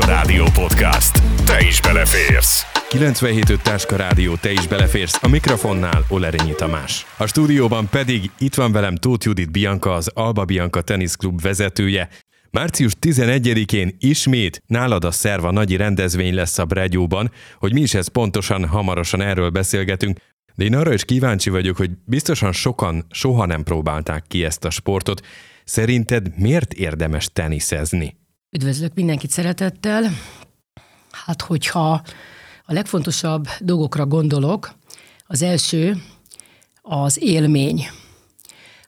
Táska Rádió Podcast. Te is beleférsz. 97.5 Táska Rádió, te is beleférsz. A mikrofonnál Olerényi Tamás. A stúdióban pedig itt van velem Tóth Judit Bianca, az Alba Bianca teniszklub vezetője. Március 11-én ismét nálad a Szerva nagyi rendezvény lesz a Bregyóban, hogy mi is ez pontosan, hamarosan erről beszélgetünk. De én arra is kíváncsi vagyok, hogy biztosan sokan soha nem próbálták ki ezt a sportot. Szerinted miért érdemes teniszezni? Üdvözlök mindenkit szeretettel. Hát, hogyha a legfontosabb dolgokra gondolok, az első az élmény.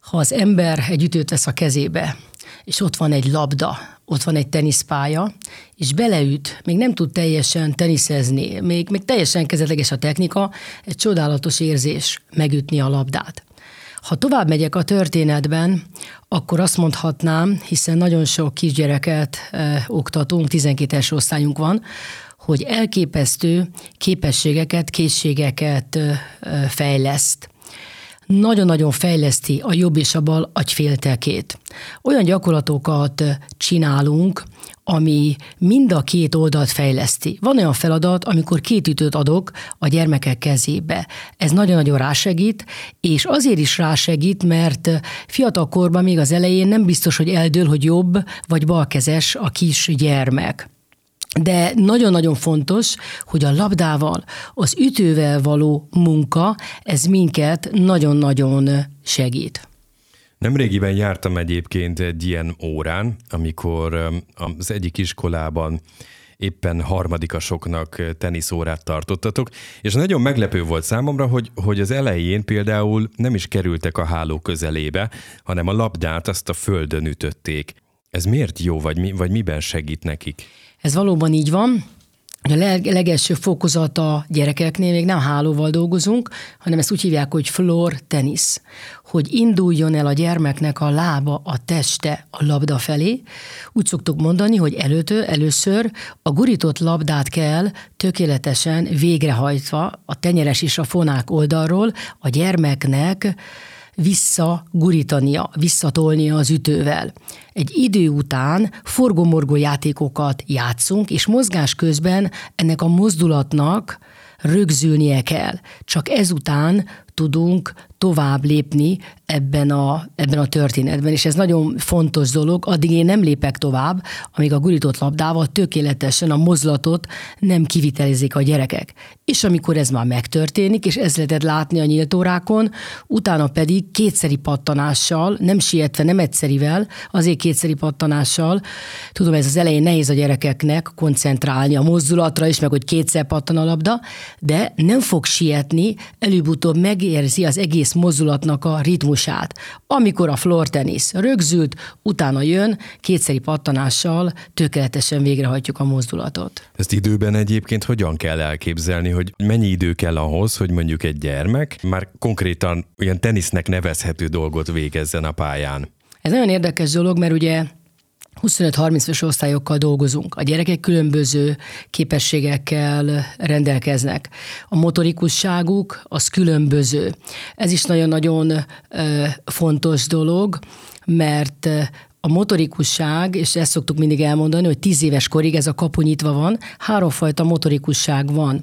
Ha az ember egy ütőt vesz a kezébe, és ott van egy labda, ott van egy teniszpálya, és beleüt, még nem tud teljesen teniszezni, még, még teljesen kezdetleges a technika, egy csodálatos érzés megütni a labdát. Ha tovább megyek a történetben, akkor azt mondhatnám, hiszen nagyon sok kisgyereket e, oktatunk, 12 es osztályunk van, hogy elképesztő képességeket, készségeket e, fejleszt nagyon-nagyon fejleszti a jobb és a bal agyféltekét. Olyan gyakorlatokat csinálunk, ami mind a két oldalt fejleszti. Van olyan feladat, amikor két ütőt adok a gyermekek kezébe. Ez nagyon-nagyon rásegít, és azért is rásegít, mert fiatal korban még az elején nem biztos, hogy eldől, hogy jobb vagy balkezes a kis gyermek. De nagyon-nagyon fontos, hogy a labdával, az ütővel való munka, ez minket nagyon-nagyon segít. Nemrégiben jártam egyébként egy ilyen órán, amikor az egyik iskolában éppen harmadikasoknak teniszórát tartottatok, és nagyon meglepő volt számomra, hogy, hogy az elején például nem is kerültek a háló közelébe, hanem a labdát azt a földön ütötték. Ez miért jó, vagy, mi, vagy miben segít nekik? Ez valóban így van. A leg, legelső fokozat a gyerekeknél még nem hálóval dolgozunk, hanem ezt úgy hívják, hogy floor tenisz. Hogy induljon el a gyermeknek a lába, a teste a labda felé. Úgy szoktuk mondani, hogy előtő, először a gurított labdát kell tökéletesen végrehajtva a tenyeres és a fonák oldalról a gyermeknek visszagurítania, visszatolnia az ütővel. Egy idő után forgomorgó játékokat játszunk, és mozgás közben ennek a mozdulatnak rögzülnie kell. Csak ezután tudunk tovább lépni ebben a, ebben a történetben, és ez nagyon fontos dolog, addig én nem lépek tovább, amíg a gurított labdával tökéletesen a mozlatot nem kivitelizik a gyerekek. És amikor ez már megtörténik, és ez lehetett látni a nyílt órákon, utána pedig kétszeri pattanással, nem sietve, nem egyszerivel, azért kétszeri pattanással, tudom, ez az elején nehéz a gyerekeknek koncentrálni a mozdulatra is, meg hogy kétszer pattan a labda, de nem fog sietni, előbb-utóbb megérzi az egész mozdulatnak a ritmusát. Amikor a floor tenisz rögzült, utána jön, kétszeri pattanással tökéletesen végrehajtjuk a mozdulatot. Ezt időben egyébként hogyan kell elképzelni, hogy mennyi idő kell ahhoz, hogy mondjuk egy gyermek már konkrétan olyan tenisznek nevezhető dolgot végezzen a pályán? Ez nagyon érdekes dolog, mert ugye 25-30-as osztályokkal dolgozunk. A gyerekek különböző képességekkel rendelkeznek. A motorikusságuk az különböző. Ez is nagyon-nagyon fontos dolog, mert a motorikusság, és ezt szoktuk mindig elmondani, hogy tíz éves korig ez a kapu nyitva van, háromfajta motorikusság van.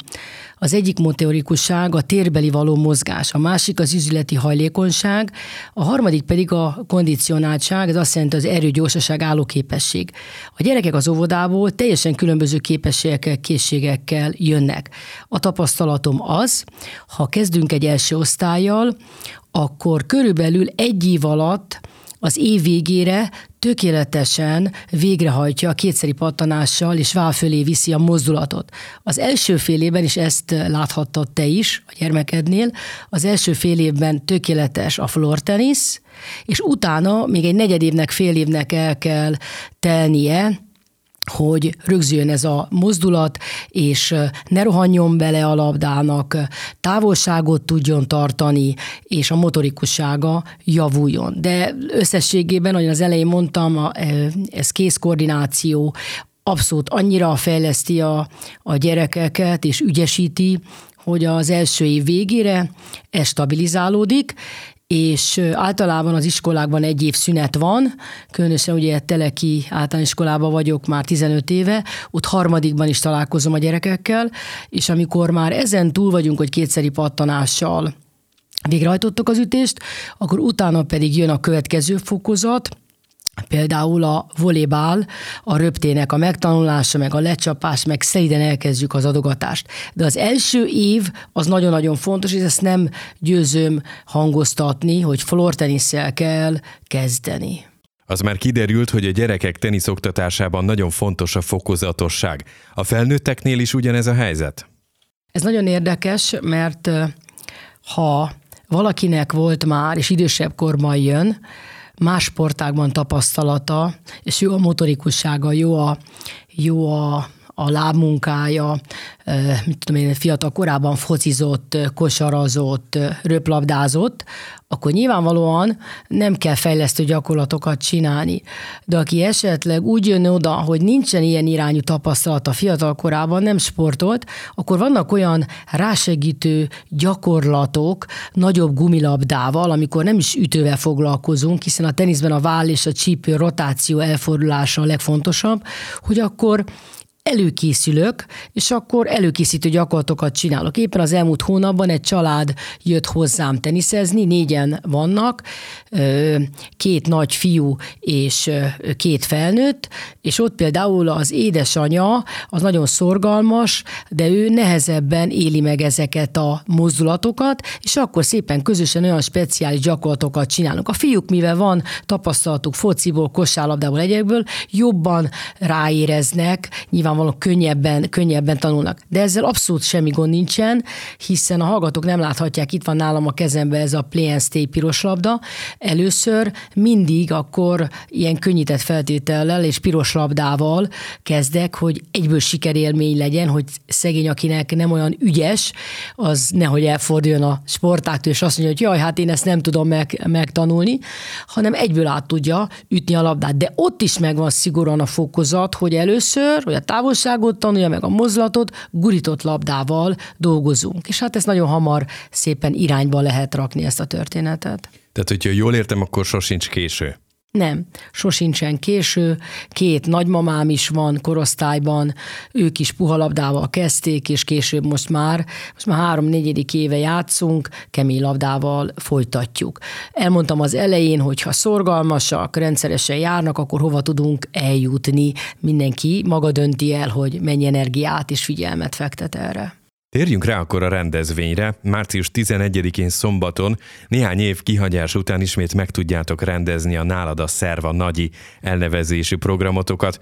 Az egyik motorikusság a térbeli való mozgás, a másik az üzleti hajlékonyság, a harmadik pedig a kondicionáltság, ez azt jelenti az erő, gyorsaság, állóképesség. A gyerekek az óvodából teljesen különböző képességekkel, készségekkel jönnek. A tapasztalatom az, ha kezdünk egy első osztályjal, akkor körülbelül egy év alatt az év végére tökéletesen végrehajtja a kétszeri pattanással, és vál fölé viszi a mozdulatot. Az első fél évben, is ezt láthattad te is a gyermekednél, az első fél évben tökéletes a floor tenisz, és utána még egy negyedévnek, fél évnek el kell telnie, hogy rögzüljön ez a mozdulat, és ne rohanjon bele a labdának, távolságot tudjon tartani, és a motorikussága javuljon. De összességében, ahogy az elején mondtam, ez kézkoordináció, abszolút annyira fejleszti a, a gyerekeket, és ügyesíti, hogy az első év végére ez stabilizálódik, és általában az iskolákban egy év szünet van, különösen ugye Teleki általános iskolában vagyok már 15 éve, ott harmadikban is találkozom a gyerekekkel, és amikor már ezen túl vagyunk, hogy kétszeri pattanással végrehajtottuk az ütést, akkor utána pedig jön a következő fokozat, Például a volébál, a röptének a megtanulása, meg a lecsapás, meg szeliden elkezdjük az adogatást. De az első év az nagyon-nagyon fontos, és ezt nem győzöm hangoztatni, hogy flortenisszel kell kezdeni. Az már kiderült, hogy a gyerekek teniszoktatásában nagyon fontos a fokozatosság. A felnőtteknél is ugyanez a helyzet? Ez nagyon érdekes, mert ha valakinek volt már, és idősebb korban jön, más sportágban tapasztalata, és jó a motorikussága, jó a, jó a, a lábmunkája, mit tudom én, fiatal korában focizott, kosarazott, röplabdázott, akkor nyilvánvalóan nem kell fejlesztő gyakorlatokat csinálni. De aki esetleg úgy jön oda, hogy nincsen ilyen irányú tapasztalata fiatal korában, nem sportolt, akkor vannak olyan rásegítő gyakorlatok nagyobb gumilabdával, amikor nem is ütővel foglalkozunk, hiszen a teniszben a váll és a csípő rotáció elfordulása a legfontosabb, hogy akkor előkészülök, és akkor előkészítő gyakorlatokat csinálok. Éppen az elmúlt hónapban egy család jött hozzám teniszezni, négyen vannak, két nagy fiú és két felnőtt, és ott például az édesanyja az nagyon szorgalmas, de ő nehezebben éli meg ezeket a mozdulatokat, és akkor szépen közösen olyan speciális gyakorlatokat csinálunk. A fiúk, mivel van tapasztalatuk fociból, kosárlabdából, egyéből, jobban ráéreznek, nyilván nyilvánvalóan könnyebben, könnyebben tanulnak. De ezzel abszolút semmi gond nincsen, hiszen a hallgatók nem láthatják, itt van nálam a kezembe ez a Play and piros labda. Először mindig akkor ilyen könnyített feltétellel és piros labdával kezdek, hogy egyből sikerélmény legyen, hogy szegény, akinek nem olyan ügyes, az nehogy elforduljon a sportáktól, és azt mondja, hogy jaj, hát én ezt nem tudom meg, megtanulni, hanem egyből át tudja ütni a labdát. De ott is megvan szigorúan a fokozat, hogy először, hogy a távolságot tanulja, meg a mozlatot, gurított labdával dolgozunk. És hát ez nagyon hamar szépen irányba lehet rakni ezt a történetet. Tehát, hogyha jól értem, akkor sosincs késő. Nem, sosincsen késő, két nagymamám is van korosztályban, ők is puhalabdával kezdték, és később most már, most már három-négyedik éve játszunk, kemény labdával folytatjuk. Elmondtam az elején, hogy ha szorgalmasak, rendszeresen járnak, akkor hova tudunk eljutni. Mindenki maga dönti el, hogy mennyi energiát és figyelmet fektet erre. Térjünk rá akkor a rendezvényre. Március 11-én szombaton, néhány év kihagyás után ismét meg tudjátok rendezni a Nálad a Szerva Nagyi elnevezésű programotokat.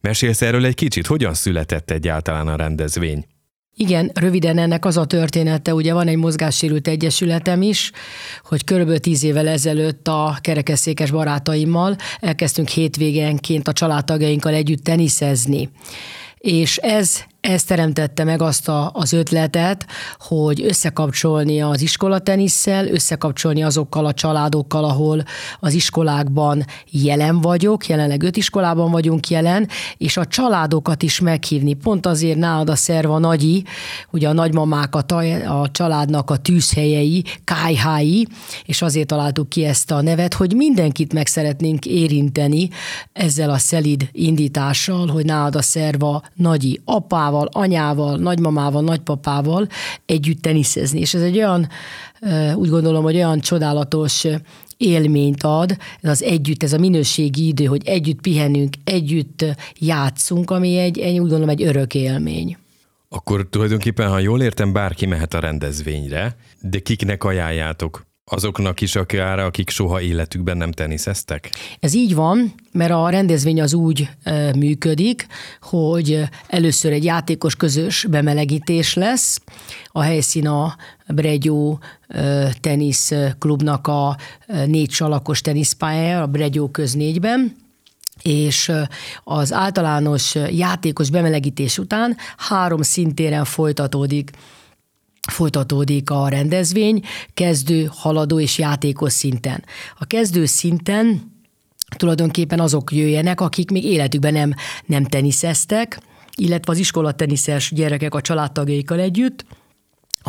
Mesélsz erről egy kicsit, hogyan született egyáltalán a rendezvény? Igen, röviden ennek az a története, ugye van egy mozgássérült egyesületem is, hogy körülbelül tíz évvel ezelőtt a kerekesszékes barátaimmal elkezdtünk hétvégenként a családtagjainkkal együtt teniszezni. És ez ez teremtette meg azt a, az ötletet, hogy összekapcsolni az iskolatenisszel, összekapcsolni azokkal a családokkal, ahol az iskolákban jelen vagyok, jelenleg öt iskolában vagyunk jelen, és a családokat is meghívni. Pont azért nálad a szerva nagyi, ugye a nagymamák a, a családnak a tűzhelyei, kájhái, és azért találtuk ki ezt a nevet, hogy mindenkit meg szeretnénk érinteni ezzel a szelid indítással, hogy nálad a szerva nagyi apával, apával, anyával, nagymamával, nagypapával együtt teniszezni. És ez egy olyan, úgy gondolom, hogy olyan csodálatos élményt ad, ez az együtt, ez a minőségi idő, hogy együtt pihenünk, együtt játszunk, ami egy, egy úgy gondolom, egy örök élmény. Akkor tulajdonképpen, ha jól értem, bárki mehet a rendezvényre, de kiknek ajánljátok? Azoknak is akár, akik soha életükben nem teniszeztek? Ez így van, mert a rendezvény az úgy működik, hogy először egy játékos közös bemelegítés lesz, a helyszín a Bregyó tenisz klubnak a négy salakos teniszpályája, a Bregyó köz négyben, és az általános játékos bemelegítés után három szintéren folytatódik folytatódik a rendezvény kezdő, haladó és játékos szinten. A kezdő szinten tulajdonképpen azok jöjjenek, akik még életükben nem, nem teniszeztek, illetve az iskolateniszes gyerekek a családtagjaikkal együtt,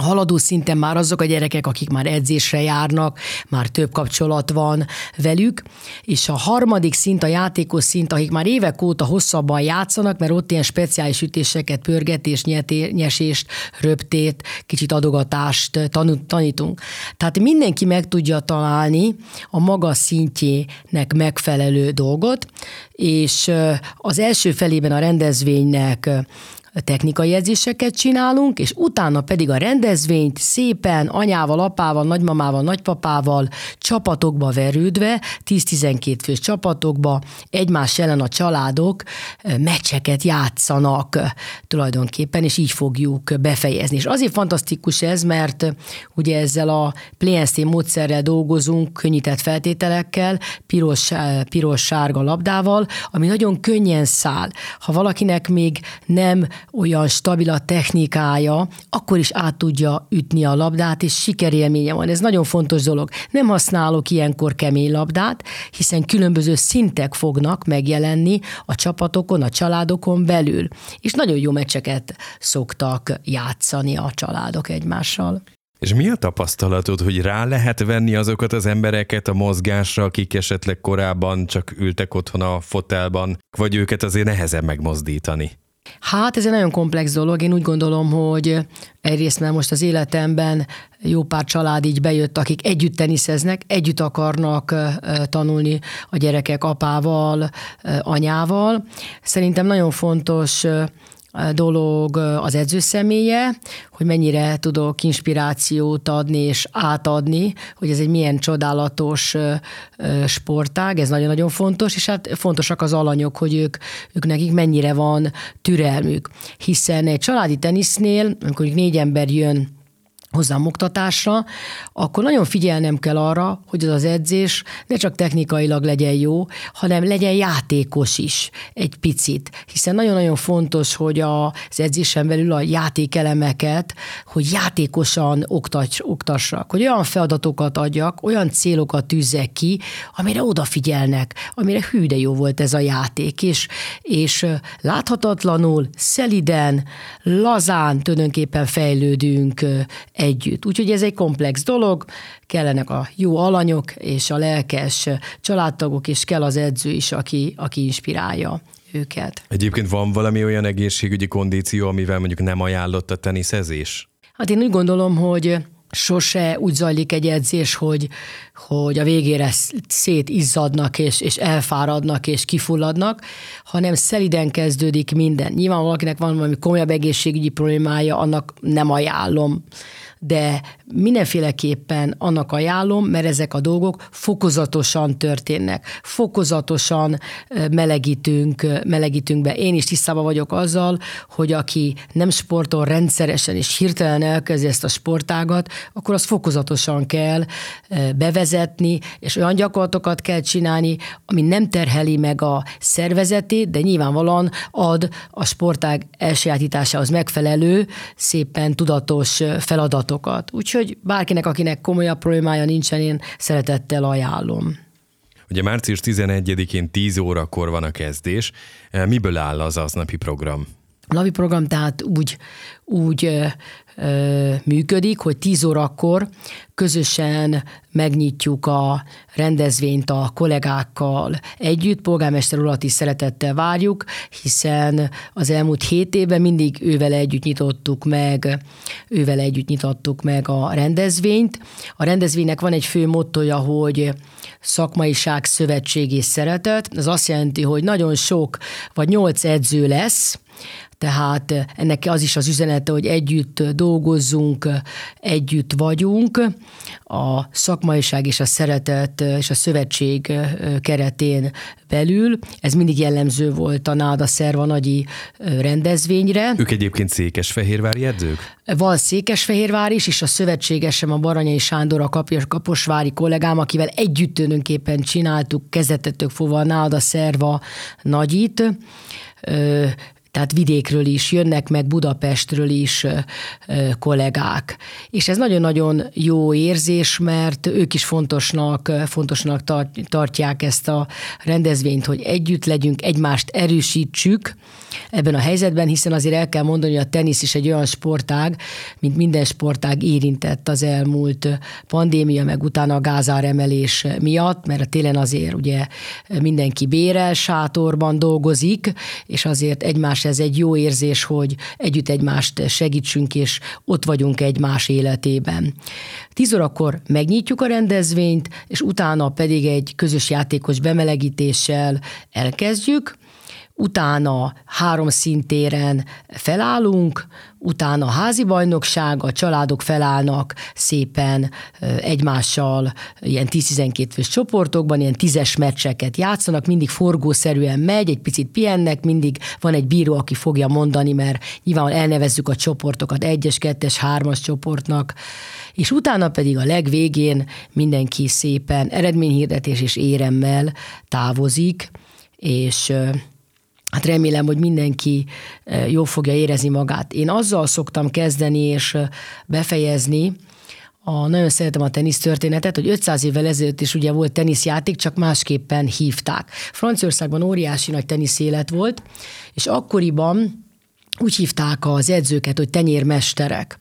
haladó szinten már azok a gyerekek, akik már edzésre járnak, már több kapcsolat van velük, és a harmadik szint, a játékos szint, akik már évek óta hosszabban játszanak, mert ott ilyen speciális ütéseket, pörgetés, nyesést, röptét, kicsit adogatást tanítunk. Tehát mindenki meg tudja találni a maga szintjének megfelelő dolgot, és az első felében a rendezvénynek technikai edzéseket csinálunk, és utána pedig a rendezvényt szépen anyával, apával, nagymamával, nagypapával csapatokba verődve, 10-12 fős csapatokba egymás ellen a családok meccseket játszanak tulajdonképpen, és így fogjuk befejezni. És azért fantasztikus ez, mert ugye ezzel a PlayST módszerrel dolgozunk, könnyített feltételekkel, piros, piros-sárga labdával, ami nagyon könnyen száll. Ha valakinek még nem olyan stabil a technikája, akkor is át tudja ütni a labdát, és sikerélménye van. Ez nagyon fontos dolog. Nem használok ilyenkor kemény labdát, hiszen különböző szintek fognak megjelenni a csapatokon, a családokon belül. És nagyon jó meccseket szoktak játszani a családok egymással. És mi a tapasztalatod, hogy rá lehet venni azokat az embereket a mozgásra, akik esetleg korábban csak ültek otthon a fotelban, vagy őket azért nehezebb megmozdítani? Hát ez egy nagyon komplex dolog. Én úgy gondolom, hogy egyrészt mert most az életemben jó pár család így bejött, akik együtt teniszeznek, együtt akarnak tanulni a gyerekek apával, anyával. Szerintem nagyon fontos dolog az edző személye, hogy mennyire tudok inspirációt adni és átadni, hogy ez egy milyen csodálatos sportág, ez nagyon-nagyon fontos, és hát fontosak az alanyok, hogy ők, ők nekik mennyire van türelmük. Hiszen egy családi tenisznél, amikor négy ember jön hozzám oktatásra, akkor nagyon figyelnem kell arra, hogy az az edzés ne csak technikailag legyen jó, hanem legyen játékos is egy picit. Hiszen nagyon-nagyon fontos, hogy az edzésen belül a játékelemeket, hogy játékosan oktass, oktassak, hogy olyan feladatokat adjak, olyan célokat tűzzek ki, amire odafigyelnek, amire hű de jó volt ez a játék, és, és láthatatlanul, szeliden, lazán tulajdonképpen fejlődünk együtt. Úgyhogy ez egy komplex dolog, kellenek a jó alanyok és a lelkes családtagok, és kell az edző is, aki, aki inspirálja őket. Egyébként van valami olyan egészségügyi kondíció, amivel mondjuk nem ajánlott a teniszezés? Hát én úgy gondolom, hogy sose úgy zajlik egy edzés, hogy, hogy a végére szétizzadnak, és, és elfáradnak, és kifulladnak, hanem szeliden kezdődik minden. Nyilván valakinek van valami komolyabb egészségügyi problémája, annak nem ajánlom de mindenféleképpen annak ajánlom, mert ezek a dolgok fokozatosan történnek. Fokozatosan melegítünk, melegítünk be. Én is tisztában vagyok azzal, hogy aki nem sportol rendszeresen és hirtelen elkezdi ezt a sportágat, akkor az fokozatosan kell bevezetni, és olyan gyakorlatokat kell csinálni, ami nem terheli meg a szervezetét, de nyilvánvalóan ad a sportág elsajátításához megfelelő, szépen tudatos feladatot adatokat. Úgyhogy bárkinek, akinek komolyabb problémája nincsen, én szeretettel ajánlom. Ugye március 11-én 10 órakor van a kezdés. E, miből áll az aznapi program? A napi program tehát úgy, úgy ö, működik, hogy 10 órakor közösen megnyitjuk a rendezvényt a kollégákkal együtt. Polgármester urat is szeretettel várjuk, hiszen az elmúlt hét évben mindig ővel együtt nyitottuk meg, ővel együtt nyitottuk meg a rendezvényt. A rendezvénynek van egy fő mottoja, hogy szakmaiság, szövetség és szeretet. Ez azt jelenti, hogy nagyon sok, vagy nyolc edző lesz, tehát ennek az is az üzenete, hogy együtt dolgozzunk, együtt vagyunk, a szakmaiság és a szeretet és a szövetség keretén belül. Ez mindig jellemző volt a Náda Szerva nagyi rendezvényre. Ők egyébként székesfehérvári edzők? Van székesfehérvár is, és a szövetségesem a Baranyai Sándor, a kaposvári kollégám, akivel együtt tulajdonképpen csináltuk kezdetettől fogva a Náda Szerva nagyit tehát vidékről is, jönnek meg Budapestről is kollégák. És ez nagyon-nagyon jó érzés, mert ők is fontosnak, fontosnak tartják ezt a rendezvényt, hogy együtt legyünk, egymást erősítsük ebben a helyzetben, hiszen azért el kell mondani, hogy a tenisz is egy olyan sportág, mint minden sportág érintett az elmúlt pandémia, meg utána a gázáremelés miatt, mert a télen azért ugye mindenki bérel, sátorban dolgozik, és azért egymás ez egy jó érzés, hogy együtt egymást segítsünk, és ott vagyunk egymás életében. Tíz órakor megnyitjuk a rendezvényt, és utána pedig egy közös játékos bemelegítéssel elkezdjük, utána három szintéren felállunk, utána a házi bajnokság, a családok felállnak szépen egymással ilyen 10-12 fős csoportokban, ilyen tízes meccseket játszanak, mindig forgószerűen megy, egy picit pihennek, mindig van egy bíró, aki fogja mondani, mert nyilván elnevezzük a csoportokat egyes, kettes, hármas csoportnak, és utána pedig a legvégén mindenki szépen eredményhirdetés és éremmel távozik, és hát remélem, hogy mindenki jó fogja érezni magát. Én azzal szoktam kezdeni és befejezni, a, nagyon szeretem a tenisztörténetet, hogy 500 évvel ezelőtt is ugye volt teniszjáték, csak másképpen hívták. Franciaországban óriási nagy teniszélet volt, és akkoriban úgy hívták az edzőket, hogy tenyérmesterek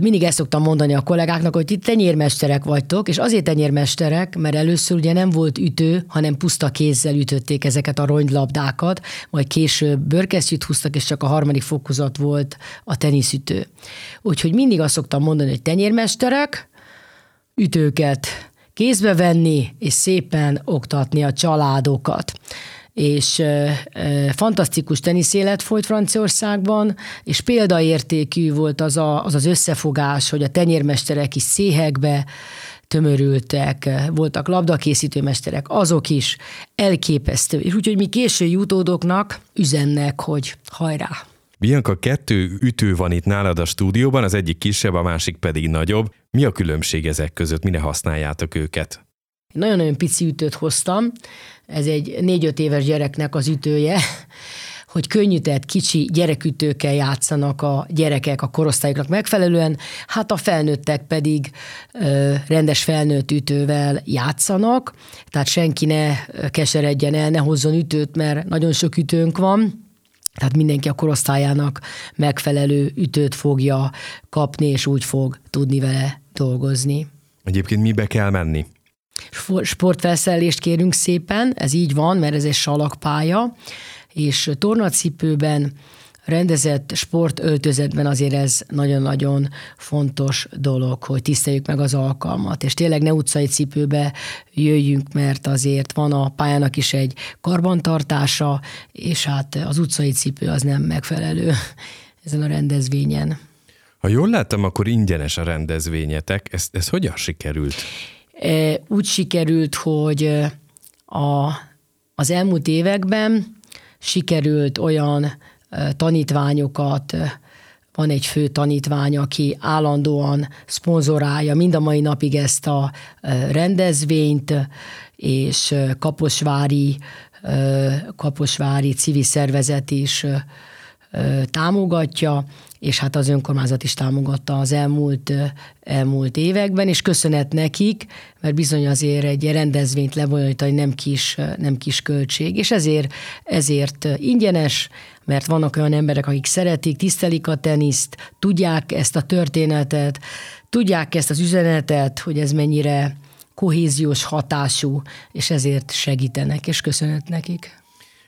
mindig ezt szoktam mondani a kollégáknak, hogy itt tenyérmesterek vagytok, és azért tenyérmesterek, mert először ugye nem volt ütő, hanem puszta kézzel ütötték ezeket a ronylabdákat, majd később bőrkesztyűt húztak, és csak a harmadik fokozat volt a teniszütő. Úgyhogy mindig azt szoktam mondani, hogy tenyérmesterek, ütőket kézbe venni, és szépen oktatni a családokat és fantasztikus teniszélet folyt Franciaországban, és példaértékű volt az, a, az az összefogás, hogy a tenyérmesterek is széhekbe tömörültek, voltak labdakészítőmesterek, azok is elképesztő. És úgyhogy mi késői utódoknak üzennek, hogy hajrá! Bianca, kettő ütő van itt nálad a stúdióban, az egyik kisebb, a másik pedig nagyobb. Mi a különbség ezek között? Mire használjátok őket? Nagyon-nagyon pici ütőt hoztam, ez egy négy-öt éves gyereknek az ütője, hogy könnyített, kicsi gyerekütőkkel játszanak a gyerekek a korosztályoknak megfelelően, hát a felnőttek pedig ö, rendes felnőtt ütővel játszanak, tehát senki ne keseredjen el, ne hozzon ütőt, mert nagyon sok ütőnk van, tehát mindenki a korosztályának megfelelő ütőt fogja kapni, és úgy fog tudni vele dolgozni. Egyébként mibe kell menni? Sportfelszerelést kérünk szépen, ez így van, mert ez egy salakpálya, és tornacipőben, rendezett sportöltözetben azért ez nagyon-nagyon fontos dolog, hogy tiszteljük meg az alkalmat, és tényleg ne utcai cipőbe jöjjünk, mert azért van a pályának is egy karbantartása, és hát az utcai cipő az nem megfelelő ezen a rendezvényen. Ha jól láttam, akkor ingyenes a rendezvényetek. Ez, ez hogyan sikerült? Úgy sikerült, hogy a, az elmúlt években sikerült olyan tanítványokat, van egy fő tanítvány, aki állandóan szponzorálja mind a mai napig ezt a rendezvényt, és Kaposvári, Kaposvári civil szervezet is támogatja, és hát az önkormányzat is támogatta az elmúlt, elmúlt években, és köszönet nekik, mert bizony azért egy rendezvényt lebonyolítani nem kis, nem kis költség, és ezért, ezért ingyenes, mert vannak olyan emberek, akik szeretik, tisztelik a teniszt, tudják ezt a történetet, tudják ezt az üzenetet, hogy ez mennyire kohéziós hatású, és ezért segítenek, és köszönet nekik.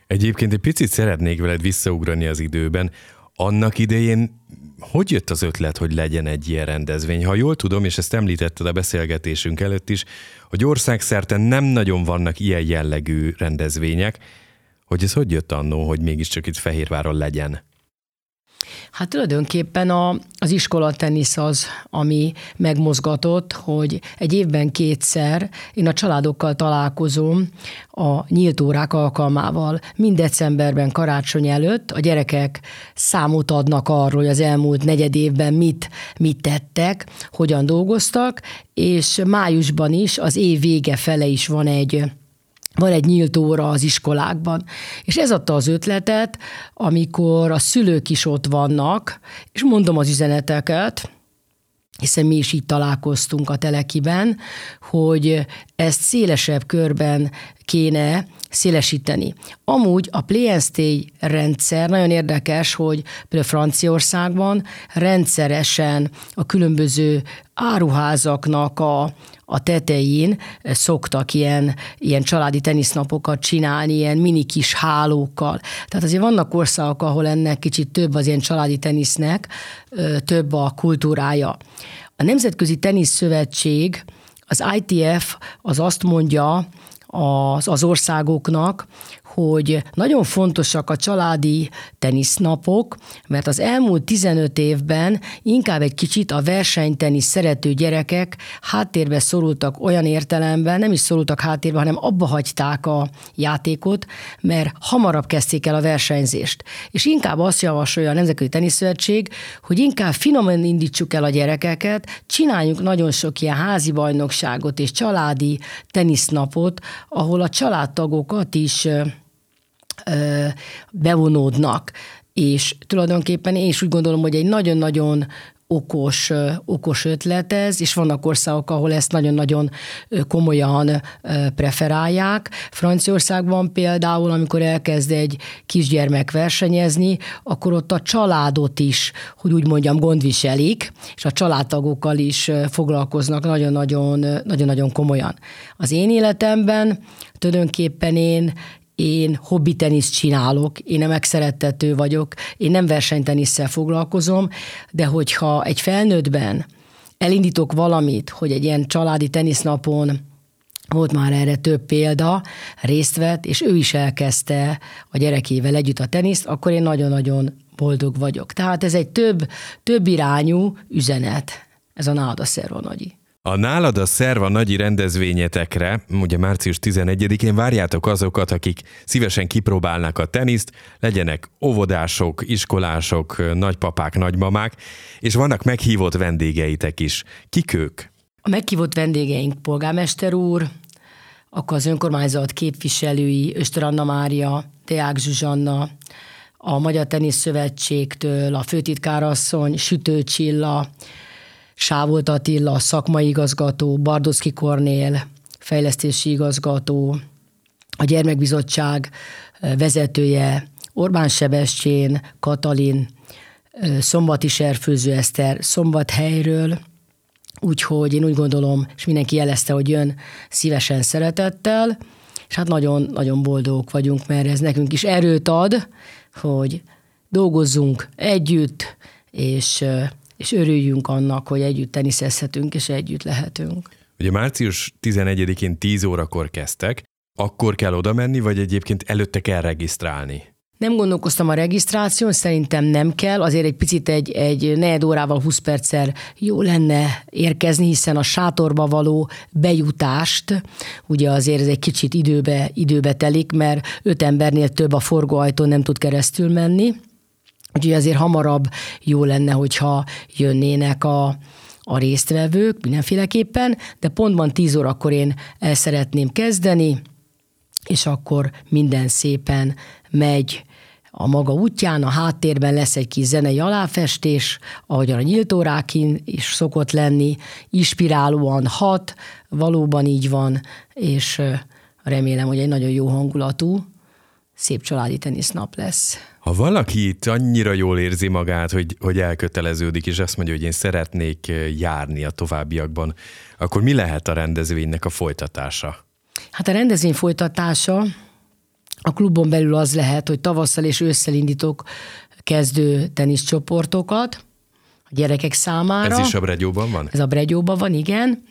Egyébként egy picit szeretnék veled visszaugrani az időben. Annak idején hogy jött az ötlet, hogy legyen egy ilyen rendezvény? Ha jól tudom, és ezt említetted a beszélgetésünk előtt is, hogy országszerte nem nagyon vannak ilyen jellegű rendezvények, hogy ez hogy jött annó, hogy mégiscsak itt Fehérváron legyen? Hát tulajdonképpen a, az iskola tenisz az, ami megmozgatott, hogy egy évben kétszer én a családokkal találkozom a nyílt órák alkalmával. Mind decemberben karácsony előtt a gyerekek számot adnak arról, hogy az elmúlt negyed évben mit, mit tettek, hogyan dolgoztak, és májusban is, az év vége fele is van egy van egy nyílt óra az iskolákban. És ez adta az ötletet, amikor a szülők is ott vannak, és mondom az üzeneteket, hiszen mi is így találkoztunk a Telekiben, hogy ezt szélesebb körben kéne szélesíteni. Amúgy a Play rendszer nagyon érdekes, hogy például Franciaországban rendszeresen a különböző áruházaknak a, a tetején szoktak ilyen, ilyen családi tenisznapokat csinálni, ilyen mini kis hálókkal. Tehát azért vannak országok, ahol ennek kicsit több az ilyen családi tenisznek, több a kultúrája. A Nemzetközi Tenisz Szövetség, az ITF az azt mondja az, az országoknak, hogy nagyon fontosak a családi tenisznapok, mert az elmúlt 15 évben inkább egy kicsit a versenytenisz szerető gyerekek háttérbe szorultak olyan értelemben, nem is szorultak háttérbe, hanem abba hagyták a játékot, mert hamarabb kezdték el a versenyzést. És inkább azt javasolja a Nemzetközi Teniszszövetség, hogy inkább finoman indítsuk el a gyerekeket, csináljunk nagyon sok ilyen házi bajnokságot és családi tenisznapot, ahol a családtagokat is bevonódnak. És tulajdonképpen én is úgy gondolom, hogy egy nagyon-nagyon okos, okos ötlet ez, és vannak országok, ahol ezt nagyon-nagyon komolyan preferálják. Franciaországban például, amikor elkezd egy kisgyermek versenyezni, akkor ott a családot is, hogy úgy mondjam, gondviselik, és a családtagokkal is foglalkoznak nagyon-nagyon, nagyon-nagyon komolyan. Az én életemben tulajdonképpen én én hobbi teniszt csinálok, én nem megszerettető vagyok, én nem versenytenisszel foglalkozom, de hogyha egy felnőttben elindítok valamit, hogy egy ilyen családi tenisznapon volt már erre több példa, részt vett, és ő is elkezdte a gyerekével együtt a teniszt, akkor én nagyon-nagyon boldog vagyok. Tehát ez egy több, több irányú üzenet, ez a Náda Szerva Nagyi. A Nálad a Szerva nagyi rendezvényetekre, ugye március 11-én várjátok azokat, akik szívesen kipróbálnak a teniszt, legyenek óvodások, iskolások, nagypapák, nagymamák, és vannak meghívott vendégeitek is. Kik ők? A meghívott vendégeink polgármester úr, akkor az önkormányzat képviselői, Öster Anna Mária, Deák Zsuzsanna, a Magyar Tenisz Szövetségtől, a főtitkárasszony, Sütő Csilla, Sávolt Attila, szakmai igazgató, Bardoszki Kornél, fejlesztési igazgató, a gyermekbizottság vezetője, Orbán Sebestyén, Katalin, Szombati Serfőző Eszter, Szombathelyről, úgyhogy én úgy gondolom, és mindenki jelezte, hogy jön szívesen szeretettel, és hát nagyon-nagyon boldogok vagyunk, mert ez nekünk is erőt ad, hogy dolgozzunk együtt, és és örüljünk annak, hogy együtt teniszezhetünk, és együtt lehetünk. Ugye március 11-én 10 órakor kezdtek, akkor kell oda menni, vagy egyébként előtte kell regisztrálni? Nem gondolkoztam a regisztráción, szerintem nem kell, azért egy picit egy, egy negyed órával, 20 perccel jó lenne érkezni, hiszen a sátorba való bejutást, ugye azért ez egy kicsit időbe, időbe telik, mert öt embernél több a forgóajtón nem tud keresztül menni, Úgyhogy azért hamarabb jó lenne, hogyha jönnének a, a résztvevők mindenféleképpen, de pontban 10 órakor én el szeretném kezdeni, és akkor minden szépen megy a maga útján, a háttérben lesz egy kis zenei aláfestés, ahogyan a nyílt órákin is szokott lenni, inspirálóan hat, valóban így van, és remélem, hogy egy nagyon jó hangulatú, szép családi tenisznap lesz. Ha valaki itt annyira jól érzi magát, hogy, hogy elköteleződik, és azt mondja, hogy én szeretnék járni a továbbiakban, akkor mi lehet a rendezvénynek a folytatása? Hát a rendezvény folytatása a klubon belül az lehet, hogy tavasszal és ősszel indítok kezdő teniszcsoportokat a gyerekek számára. Ez is a Bregyóban van? Ez a Bregyóban van, igen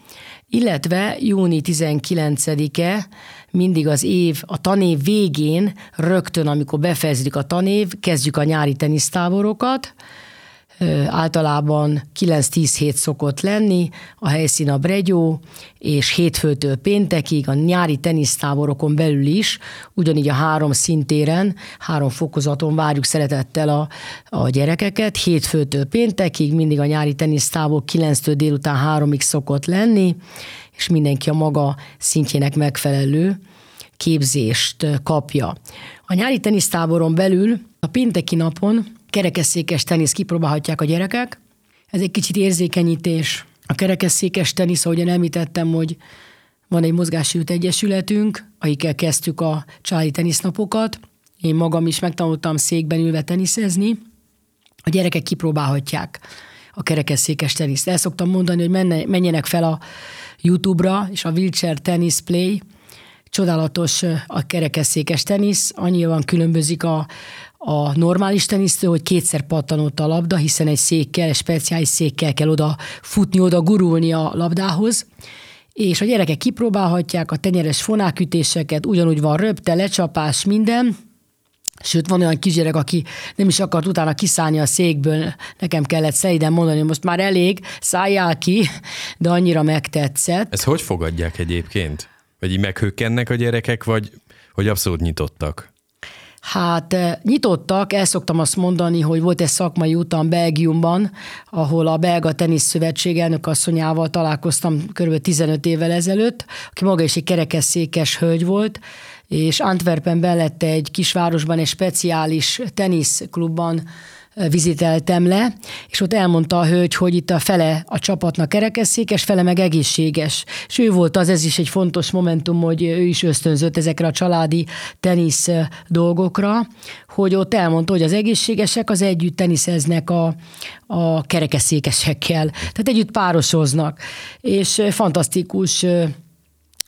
illetve júni 19-e mindig az év, a tanév végén, rögtön, amikor befejezik a tanév, kezdjük a nyári tenisztáborokat, általában 9-10 hét szokott lenni, a helyszín a Bregyó, és hétfőtől péntekig a nyári tenisztáborokon belül is, ugyanígy a három szintéren, három fokozaton várjuk szeretettel a, a gyerekeket, hétfőtől péntekig, mindig a nyári tenisztábor 9-től délután 3-ig szokott lenni, és mindenki a maga szintjének megfelelő képzést kapja. A nyári tenisztáboron belül a pénteki napon kerekesszékes tenisz kipróbálhatják a gyerekek. Ez egy kicsit érzékenyítés. A kerekesszékes tenisz, ahogyan említettem, hogy van egy mozgásült egyesületünk, akikkel kezdtük a családi tenisznapokat. Én magam is megtanultam székben ülve teniszezni. A gyerekek kipróbálhatják a kerekesszékes teniszt. El szoktam mondani, hogy menjenek fel a YouTube-ra, és a Wheelchair Tennis Play, csodálatos a kerekesszékes tenisz, annyiban különbözik a, a normális tenisztől, hogy kétszer pattanott a labda, hiszen egy székkel, egy speciális székkel kell oda futni, oda gurulni a labdához, és a gyerekek kipróbálhatják a tenyeres fonákütéseket, ugyanúgy van röpte, lecsapás, minden, Sőt, van olyan kisgyerek, aki nem is akart utána kiszállni a székből, nekem kellett szeliden mondani, hogy most már elég, szálljál ki, de annyira megtetszett. Ez hogy fogadják egyébként? Vagy így meghökkennek a gyerekek, vagy hogy abszolút nyitottak? Hát eh, nyitottak, el szoktam azt mondani, hogy volt egy szakmai utam Belgiumban, ahol a Belga Tenisz Szövetség elnök asszonyával találkoztam kb. 15 évvel ezelőtt, aki maga is egy kerekesszékes hölgy volt, és Antwerpenben lett egy kisvárosban egy speciális teniszklubban viziteltem le, és ott elmondta a hölgy, hogy itt a fele a csapatnak kerekesszékes, fele meg egészséges. És ő volt az, ez is egy fontos momentum, hogy ő is ösztönzött ezekre a családi tenisz dolgokra, hogy ott elmondta, hogy az egészségesek az együtt teniszeznek a, a kerekesszékesekkel. Tehát együtt párosoznak. És fantasztikus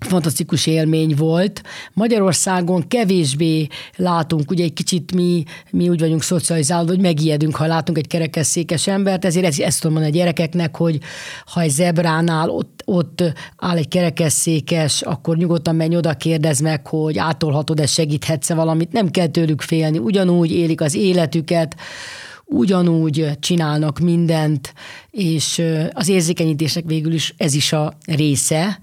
fantasztikus élmény volt. Magyarországon kevésbé látunk, ugye egy kicsit mi, mi úgy vagyunk szocializálva, hogy megijedünk, ha látunk egy kerekesszékes embert, ezért ezt, ezt tudom mondani a gyerekeknek, hogy ha egy zebránál ott, ott áll egy kerekesszékes, akkor nyugodtan menj oda, kérdezd meg, hogy átolhatod-e, segíthetsz-e valamit, nem kell tőlük félni, ugyanúgy élik az életüket, ugyanúgy csinálnak mindent, és az érzékenyítések végül is ez is a része,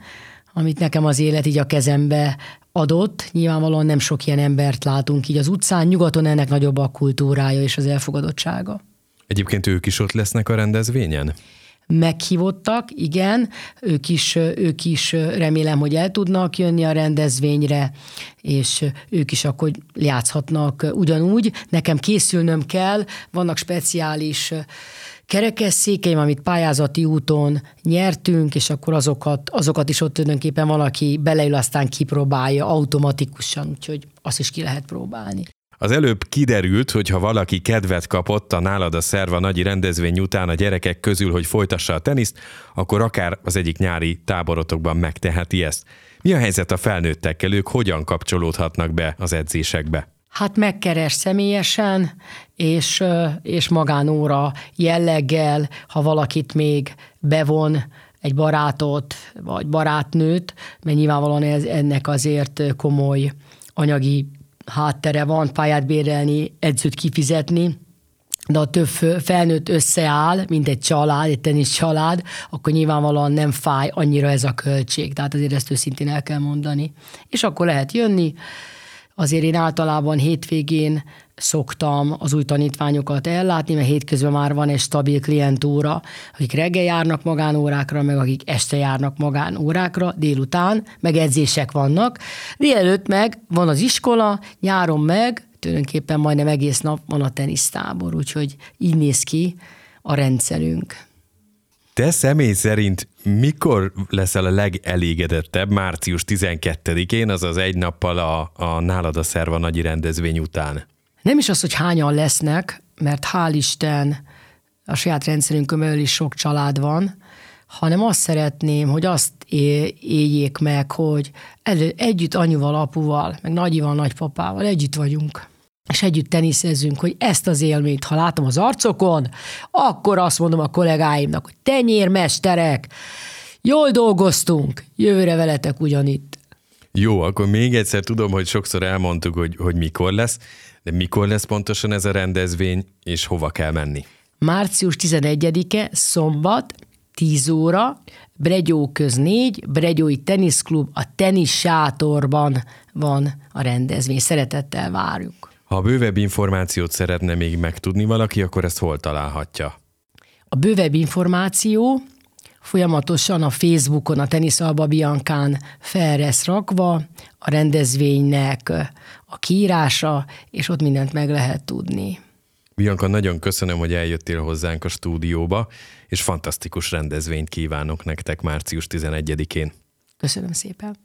amit nekem az élet így a kezembe adott. Nyilvánvalóan nem sok ilyen embert látunk így az utcán, nyugaton ennek nagyobb a kultúrája és az elfogadottsága. Egyébként ők is ott lesznek a rendezvényen? meghívottak, igen, ők is, ők is remélem, hogy el tudnak jönni a rendezvényre, és ők is akkor játszhatnak ugyanúgy. Nekem készülnöm kell, vannak speciális kerekesszékeim, amit pályázati úton nyertünk, és akkor azokat, azokat is ott tulajdonképpen valaki beleül, aztán kipróbálja automatikusan, úgyhogy azt is ki lehet próbálni. Az előbb kiderült, hogy ha valaki kedvet kapott a nálad a szerva nagyi rendezvény után a gyerekek közül, hogy folytassa a teniszt, akkor akár az egyik nyári táborotokban megteheti ezt. Mi a helyzet a felnőttekkel, ők hogyan kapcsolódhatnak be az edzésekbe? Hát megkeres személyesen, és, és magánóra jelleggel, ha valakit még bevon, egy barátot, vagy barátnőt, mert nyilvánvalóan ez, ennek azért komoly anyagi háttere van, pályát bérelni, edzőt kifizetni, de a több felnőtt összeáll, mint egy család, egy tenisz család, akkor nyilvánvalóan nem fáj annyira ez a költség. Tehát azért ezt őszintén el kell mondani. És akkor lehet jönni, Azért én általában hétvégén szoktam az új tanítványokat ellátni, mert hétközben már van egy stabil klientúra, akik reggel járnak magánórákra, meg akik este járnak magánórákra, délután, meg edzések vannak. Délelőtt meg van az iskola, nyáron meg tulajdonképpen majdnem egész nap van a tenisztábor, úgyhogy így néz ki a rendszerünk. Te személy szerint mikor leszel a legelégedettebb március 12-én, azaz egy nappal a, a Nálad a Szerva nagyi rendezvény után? Nem is az, hogy hányan lesznek, mert hál' Isten a saját rendszerünkön belül is sok család van, hanem azt szeretném, hogy azt éljék meg, hogy elő, együtt anyuval, apuval, meg nagyival, nagypapával együtt vagyunk és együtt teniszezünk, hogy ezt az élményt, ha látom az arcokon, akkor azt mondom a kollégáimnak, hogy tenyérmesterek, jól dolgoztunk, jövőre veletek ugyanitt. Jó, akkor még egyszer tudom, hogy sokszor elmondtuk, hogy, hogy mikor lesz, de mikor lesz pontosan ez a rendezvény, és hova kell menni? Március 11-e, szombat, 10 óra, Bregyó köz 4, Bregyói teniszklub, a tenisz sátorban van a rendezvény. Szeretettel várjuk. Ha bővebb információt szeretne még megtudni valaki, akkor ezt hol találhatja? A bővebb információ folyamatosan a Facebookon, a Teniszalba Biankán fel lesz rakva a rendezvénynek a kiírása, és ott mindent meg lehet tudni. Bianca, nagyon köszönöm, hogy eljöttél hozzánk a stúdióba, és fantasztikus rendezvényt kívánok nektek március 11-én. Köszönöm szépen.